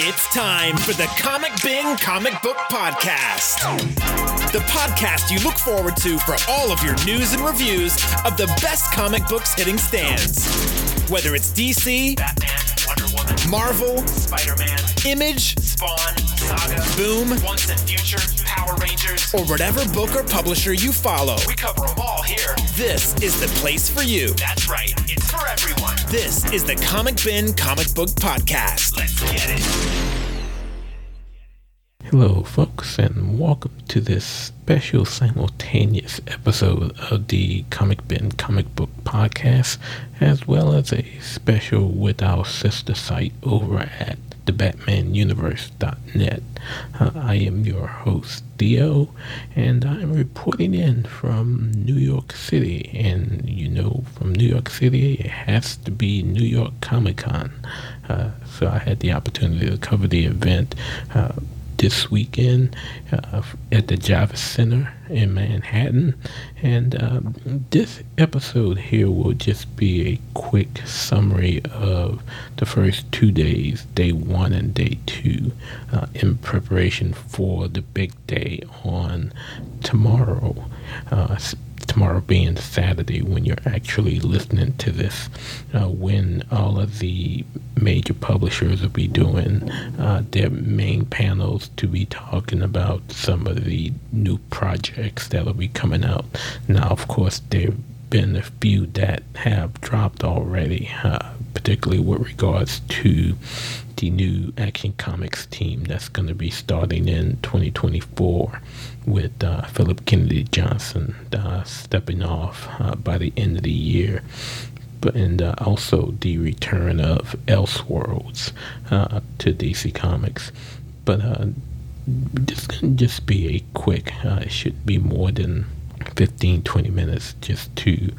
It's time for the Comic Bin Comic Book Podcast. The podcast you look forward to for all of your news and reviews of the best comic books hitting stands. Whether it's DC, Batman, Wonder Woman, Marvel, Spider-Man, Image, Spawn, Saga, Boom, Once and Future, Power Rangers. or whatever book or publisher you follow, We cover them all here. this is the place for you. That's right. For everyone. This is the Comic Bin Comic Book Podcast. Let's get it. Hello, folks, and welcome to this special simultaneous episode of the Comic Bin Comic Book Podcast, as well as a special with our sister site over at thebatmanuniverse.net. Uh, I am your host, Theo, and I'm reporting in from New York City. And you know, from New York City, it has to be New York Comic Con. Uh, so I had the opportunity to cover the event. Uh, this weekend uh, at the Javits Center in Manhattan. And um, this episode here will just be a quick summary of the first two days, day one and day two, uh, in preparation for the big day on tomorrow. Tomorrow being Saturday when you're actually listening to this, uh, when all of the major publishers will be doing uh, their main panels to be talking about some of the new projects that'll be coming out. Now, of course, there been a few that have dropped already, uh, particularly with regards to the new Action Comics team that's going to be starting in 2024 with uh, Philip Kennedy Johnson uh, stepping off uh, by the end of the year. But, and uh, also the return of Elseworlds uh, to DC Comics. But this can just be a quick, it should be more than 15 20 minutes just to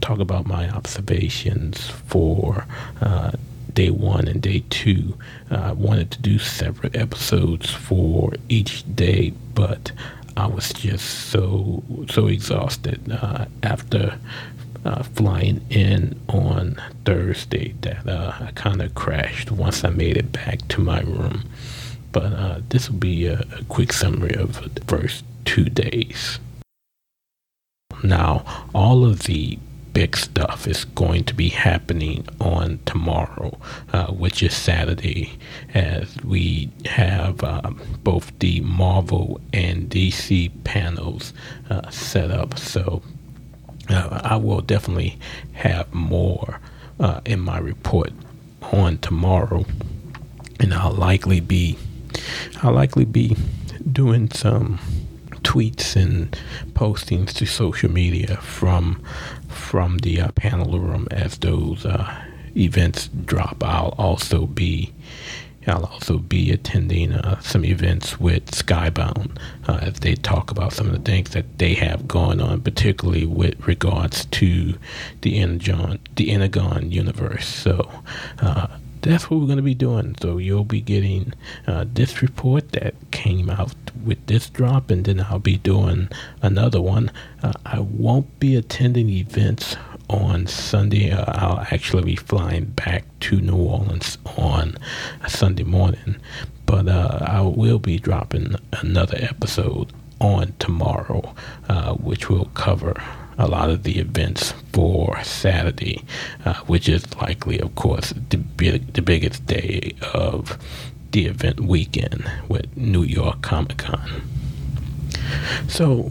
talk about my observations for uh, day one and day two. Uh, I wanted to do separate episodes for each day, but I was just so so exhausted uh, after uh, flying in on Thursday that uh, I kind of crashed once I made it back to my room. But uh, this will be a, a quick summary of the first two days. Now, all of the big stuff is going to be happening on tomorrow, uh, which is Saturday, as we have um, both the Marvel and DC panels uh, set up. So uh, I will definitely have more uh, in my report on tomorrow, and I'll likely be I'll likely be doing some tweets and postings to social media from from the uh, panel room as those uh, events drop. I'll also be I'll also be attending uh, some events with Skybound uh, as they talk about some of the things that they have going on, particularly with regards to the Energon, the Energon universe. So uh, that's what we're going to be doing. So you'll be getting uh, this report that came out with this drop, and then I'll be doing another one. Uh, I won't be attending events on Sunday. Uh, I'll actually be flying back to New Orleans on Sunday morning, but uh, I will be dropping another episode on tomorrow, uh, which will cover a lot of the events for Saturday, uh, which is likely, of course, the big, the biggest day of the event weekend with New York Comic Con. So,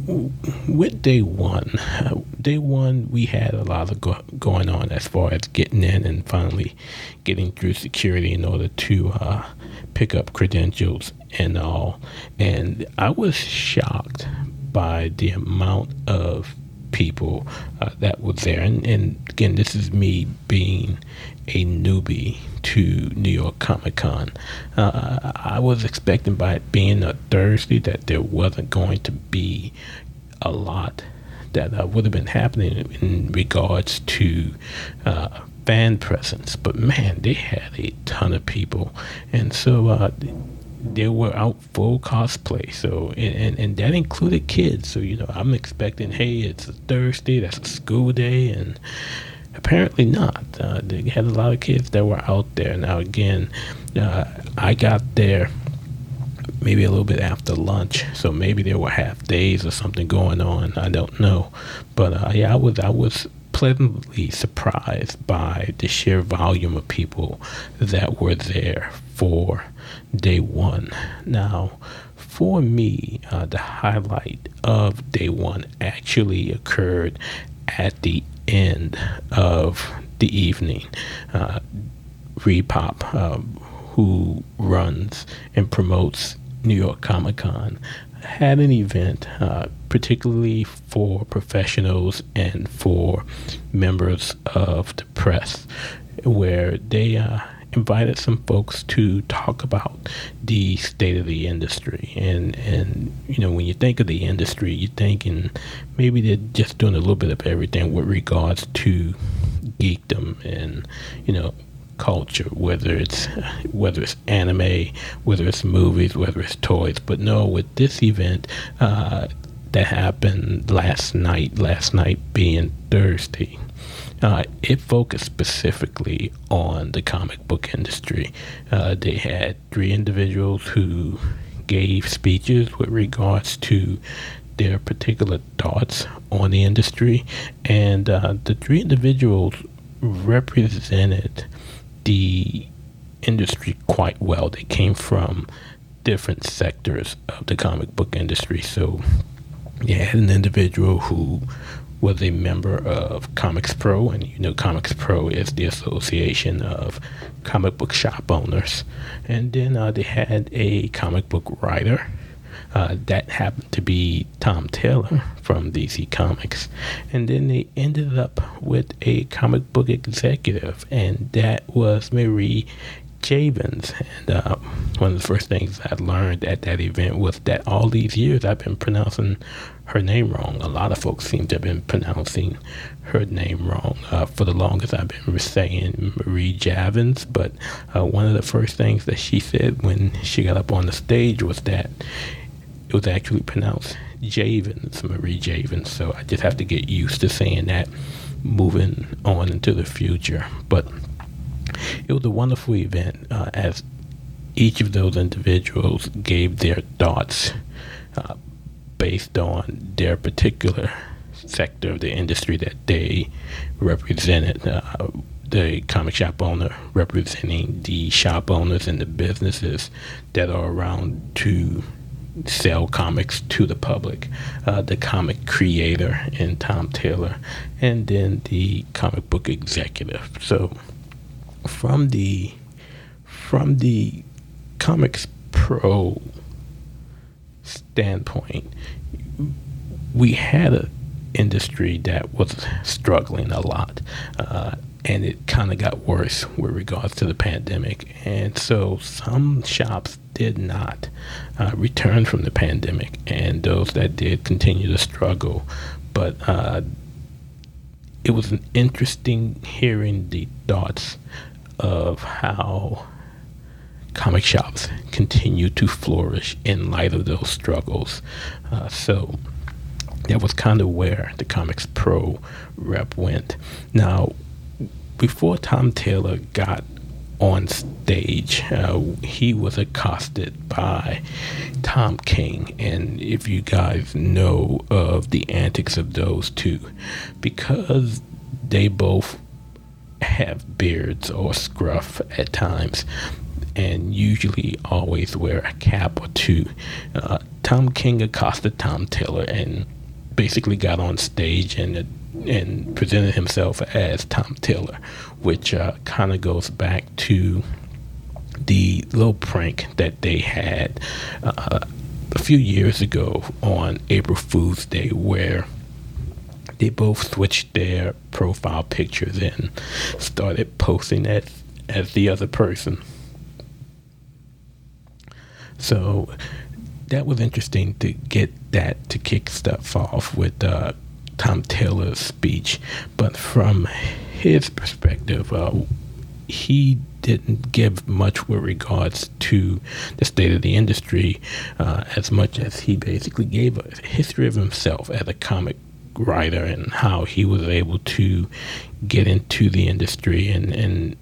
with day one, uh, day one, we had a lot of go- going on as far as getting in and finally getting through security in order to uh, pick up credentials and all. And I was shocked by the amount of people uh, that was there. And, and again, this is me being a newbie to New York Comic Con. Uh, I was expecting by it being a Thursday that there wasn't going to be a lot that uh, would have been happening in regards to uh, fan presence. But man, they had a ton of people. And so uh, they were out full cosplay. So and, and, and that included kids. So you know, I'm expecting, hey, it's a Thursday, that's a school day, and apparently not. Uh, they had a lot of kids that were out there. Now, again, uh, I got there maybe a little bit after lunch, so maybe there were half days or something going on. I don't know, but uh, yeah, I was I was pleasantly surprised by the sheer volume of people that were there for day one. Now, for me, uh, the highlight of day one actually occurred at the end of the evening. Uh, ReedPop, uh, who runs and promotes New York Comic Con, had an event, uh, particularly for professionals and for members of the press, where they uh, invited some folks to talk about the state of the industry. And, and you know, when you think of the industry, you're thinking maybe they're just doing a little bit of everything with regards to geekdom and, you know, culture, whether it's whether it's anime, whether it's movies, whether it's toys. But no, with this event uh, that happened last night, last night being Thursday, uh, it focused specifically on the comic book industry. Uh, they had three individuals who gave speeches with regards to their particular thoughts on the industry, and uh, the three individuals represented the industry quite well. They came from different sectors of the comic book industry. So you had an individual who was a member of Comics Pro, and you know Comics Pro is the association of comic book shop owners. And then uh, they had a comic book writer uh, that happened to be Tom Taylor from DC Comics. And then they ended up with a comic book executive, and that was Marie Javins. And uh, one of the first things I learned at that event was that all these years I've been pronouncing her name wrong. A lot of folks seem to have been pronouncing her name wrong. Uh, for the longest, I've been saying Marie Javins, but uh, one of the first things that she said when she got up on the stage was that it was actually pronounced Javins, Marie Javins. So I just have to get used to saying that moving on into the future. But it was a wonderful event uh, as each of those individuals gave their thoughts uh, based on their particular sector of the industry that they represented. Uh, the comic shop owner representing the shop owners and the businesses that are around to sell comics to the public, uh, the comic creator in Tom Taylor, and then the comic book executive. So from the from the comics pro standpoint, we had an industry that was struggling a lot. Uh, and it kind of got worse with regards to the pandemic. And so some shops did not uh, return from the pandemic, and those that did continue to struggle. But uh, it was an interesting hearing the thoughts of how comic shops continue to flourish in light of those struggles. Uh, so that was kind of where the Comics Pro rep went. Now, before Tom Taylor got on stage, uh, he was accosted by Tom King. And if you guys know of the antics of those two, because they both have beards or scruff at times, and usually always wear a cap or two, uh, Tom King accosted Tom Taylor and basically got on stage and and presented himself as Tom Taylor, which uh, kind of goes back to the little prank that they had uh, a few years ago on April Fool's Day, where they both switched their profile pictures and started posting as as the other person. So that was interesting to get that to kick stuff off with uh, Tom Taylor's speech, but from his perspective, uh, he didn't give much with regards to the state of the industry uh, as much as he basically gave a history of himself as a comic writer and how he was able to get into the industry and, and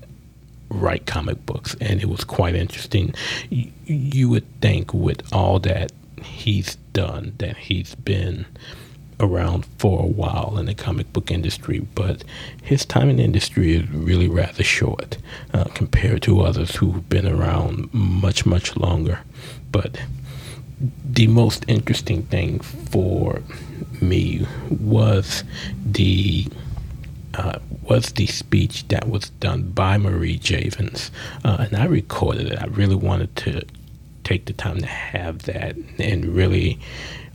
write comic books. And it was quite interesting. You, you would think, with all that he's done, that he's been around for a while in the comic book industry, but his time in the industry is really rather short uh, compared to others who've been around much, much longer. But the most interesting thing for me was the uh, was the speech that was done by Marie Javins, uh, and I recorded it. I really wanted to take the time to have that and really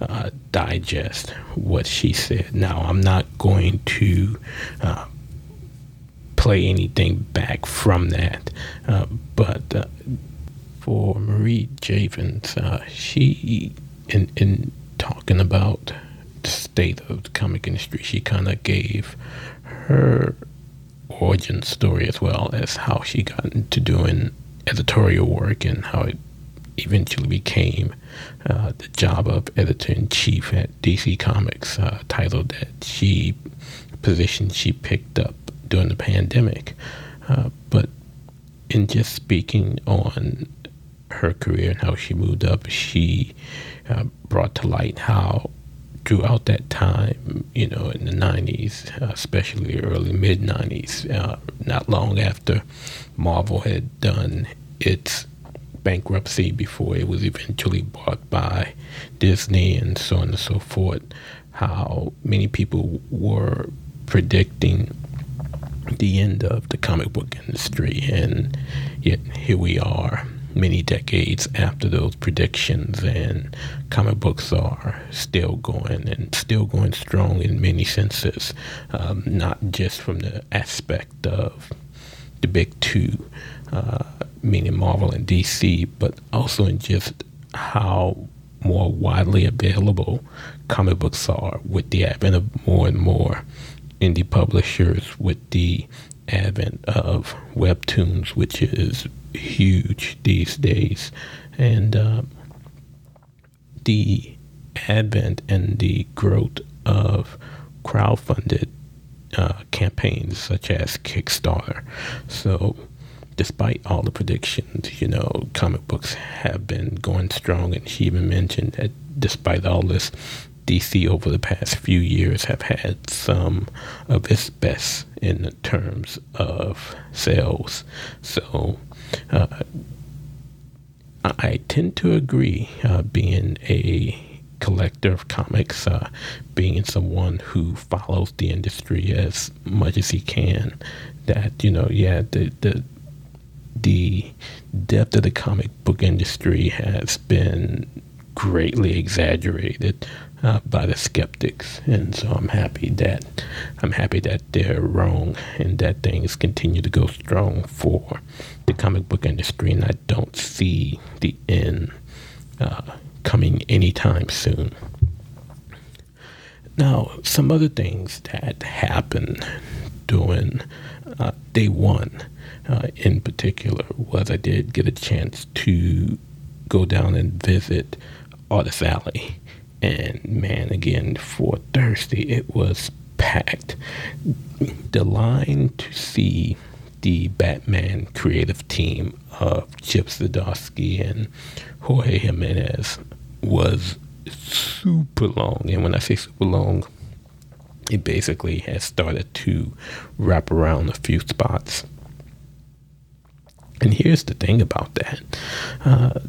uh, digest what she said. Now, I'm not going to uh, play anything back from that, uh, but uh, for Marie Javins, uh, she, in, in talking about state of the comic industry, she kind of gave her origin story as well as how she got into doing editorial work and how it eventually became uh, the job of editor in chief at DC Comics, uh, title that she position she picked up during the pandemic. Uh, but in just speaking on her career and how she moved up, she uh, brought to light how throughout that time, you know, in the 90s, uh, especially early mid 90s, uh, not long after Marvel had done its bankruptcy before it was eventually bought by Disney and so on and so forth, how many people were predicting the end of the comic book industry. And yet here we are, many decades after those predictions, and comic books are still going and still going strong in many senses, um, not just from the aspect of the big two, uh, meaning Marvel and DC, but also in just how more widely available comic books are with the advent of more and more indie publishers, with the advent of webtoons, which is huge these days, and uh, the advent and the growth of crowdfunded uh, campaigns such as Kickstarter. So despite all the predictions, you know, comic books have been going strong. And she even mentioned that despite all this, DC over the past few years have had some of its best in terms of sales. So uh, I tend to agree, uh, being a collector of comics, uh, being someone who follows the industry as much as he can, that, you know, yeah, the, the the depth of the comic book industry has been greatly exaggerated uh, by the skeptics, and so I'm happy that I'm happy that they're wrong and that things continue to go strong for the comic book industry, and I don't see the end uh, coming anytime soon. Now, some other things that happened during uh, day one uh, in particular was I did get a chance to go down and visit Artist Alley. And man, again, for Thursday, it was packed. The line to see the Batman creative team of Chip Zdarsky and Jorge Jimenez was super long. And when I say super long, it basically has started to wrap around a few spots. And here's the thing about that. Uh,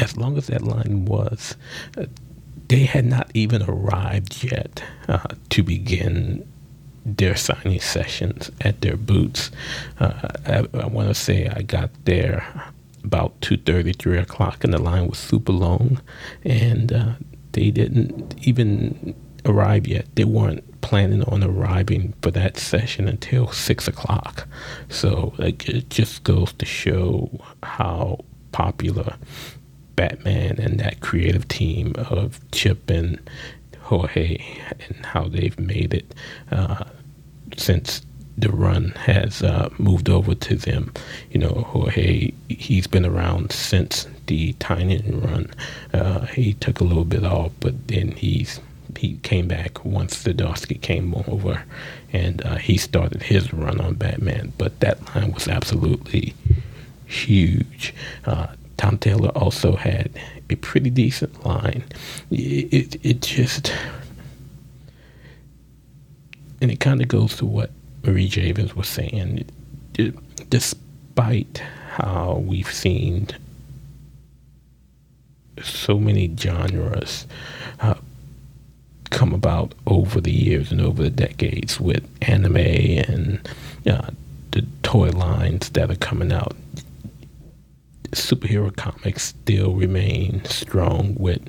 as long as that line was, they had not even arrived yet uh, to begin their signing sessions at their booths. Uh, I, I want to say I got there about 2.30, 3 o'clock, and the line was super long, and uh, they didn't even arrive yet. They weren't planning on arriving for that session until six o'clock. So like, it just goes to show how popular Batman and that creative team of Chip and Jorge and how they've made it uh, since the run has uh, moved over to them. You know, Jorge, he's been around since the Tynion run. Uh, he took a little bit off, but then he's he came back once the Zdarsky came over, and uh, he started his run on Batman. But that line was absolutely huge. Tom Taylor also had a pretty decent line. It, it, it just, and it kind of goes to what Marie Javins was saying. It, despite how we've seen so many genres uh, come about over the years and over the decades with anime and uh, the toy lines that are coming out superhero comics still remain strong with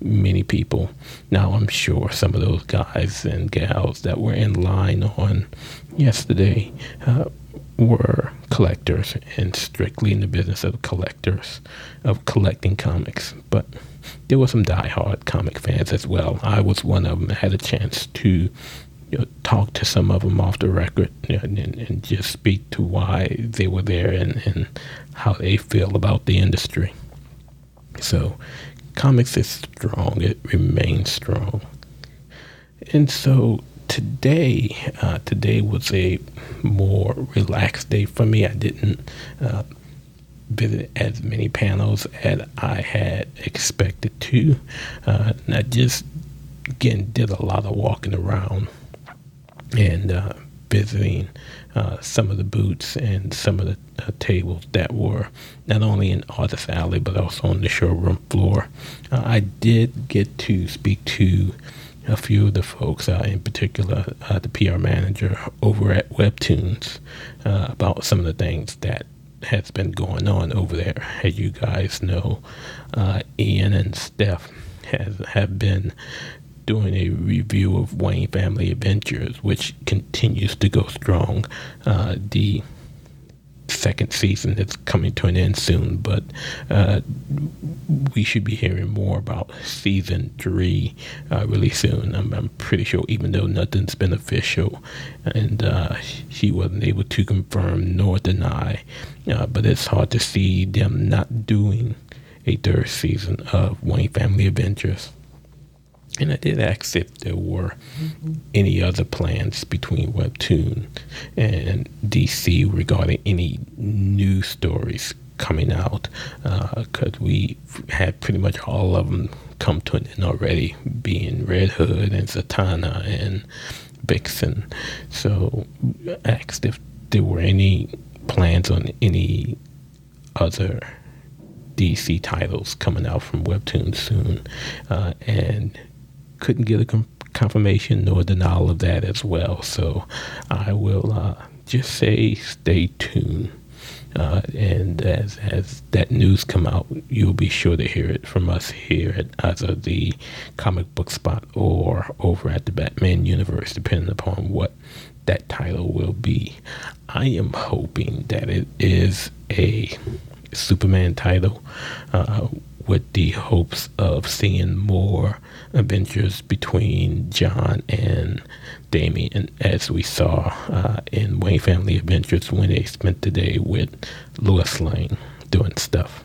many people. Now, I'm sure some of those guys and gals that were in line on yesterday uh, were collectors and strictly in the business of collectors, of collecting comics. But there were some die-hard comic fans as well. I was one of them. I had a chance to you know, talk to some of them off the record and, and, and just speak to why they were there and, and how they feel about the industry. So, comics is strong, it remains strong. And so, today, uh, today was a more relaxed day for me. I didn't uh, visit as many panels as I had expected to. Uh, I just, again, did a lot of walking around and uh, visiting uh, some of the booths and some of the uh, tables that were not only in Artist Alley but also on the showroom floor. Uh, I did get to speak to a few of the folks, uh, in particular uh, the PR manager over at Webtoons, about some of the things that has been going on over there. As you guys know, Ian and Steph has have been doing a review of Wayne Family Adventures, which continues to go strong. Uh, the second season is coming to an end soon, but uh, we should be hearing more about season three uh, really soon. I'm, I'm, pretty sure, even though nothing's been official, and uh, she wasn't able to confirm nor deny, uh, but it's hard to see them not doing a third season of Wayne Family Adventures. And I did ask if there were any other plans between Webtoon and DC regarding any new stories coming out, because uh, we had pretty much all of them come to an end already, being Red Hood and Zatanna and Vixen. So I asked if there were any plans on any other DC titles coming out from Webtoon soon, uh, and couldn't get a com- confirmation nor denial of that as well. So I will uh, just say stay tuned. Uh, and as as that news come out, you'll be sure to hear it from us here at either the comic book spot or over at the Batman universe, depending upon what that title will be. I am hoping that it is a Superman title. Uh, with the hopes of seeing more adventures between Jon and Damian, as we saw uh, in Wayne Family Adventures when they spent the day with Lois Lane doing stuff.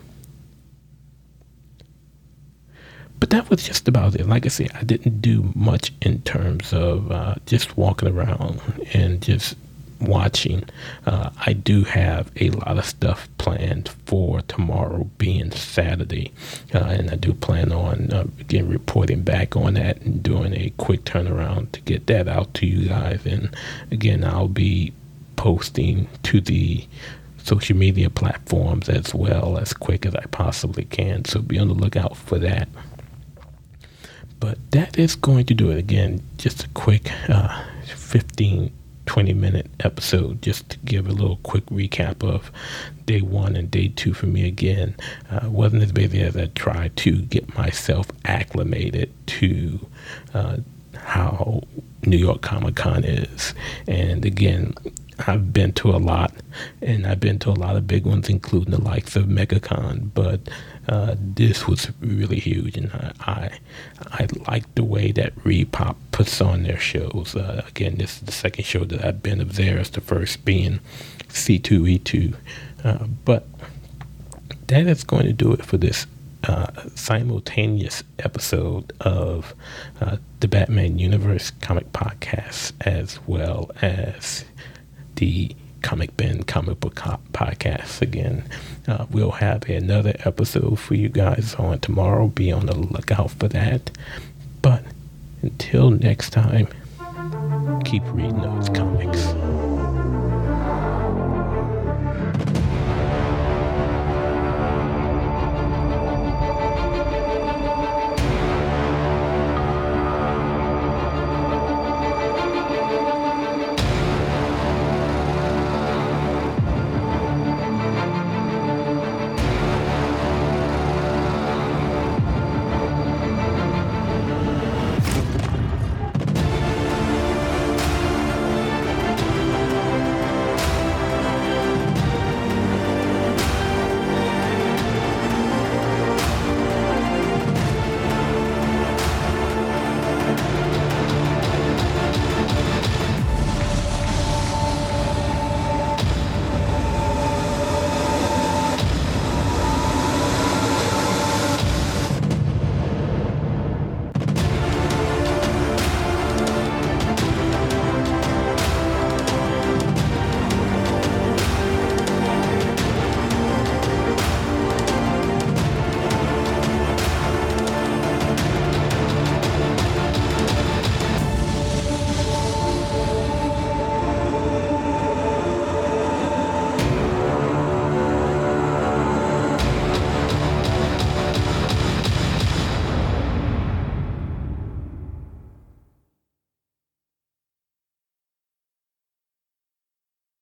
But that was just about it. Like I said, I didn't do much in terms of uh, just walking around and just watching. Uh, I do have a lot of stuff planned for tomorrow, being Saturday, uh, and I do plan on uh, again reporting back on that and doing a quick turnaround to get that out to you guys. And again, I'll be posting to the social media platforms as well as quick as I possibly can. So be on the lookout for that. But that is going to do it. Again, just a quick uh, 15 20 minute episode just to give a little quick recap of day one and day two for me again. Uh, wasn't as busy as I tried to get myself acclimated to uh, how New York Comic Con is. And again, I've been to a lot, and I've been to a lot of big ones, including the likes of MegaCon. But uh, this was really huge, and I, I, I like the way that ReedPop puts on their shows. Uh, again, this is the second show that I've been of theirs. The first being C2E2, uh, but that is going to do it for this uh, simultaneous episode of uh, the Batman Universe comic podcast as well as the Comic Bin Comic Book Podcast again. Uh, we'll have another episode for you guys on tomorrow. Be on the lookout for that. But until next time, keep reading those comics.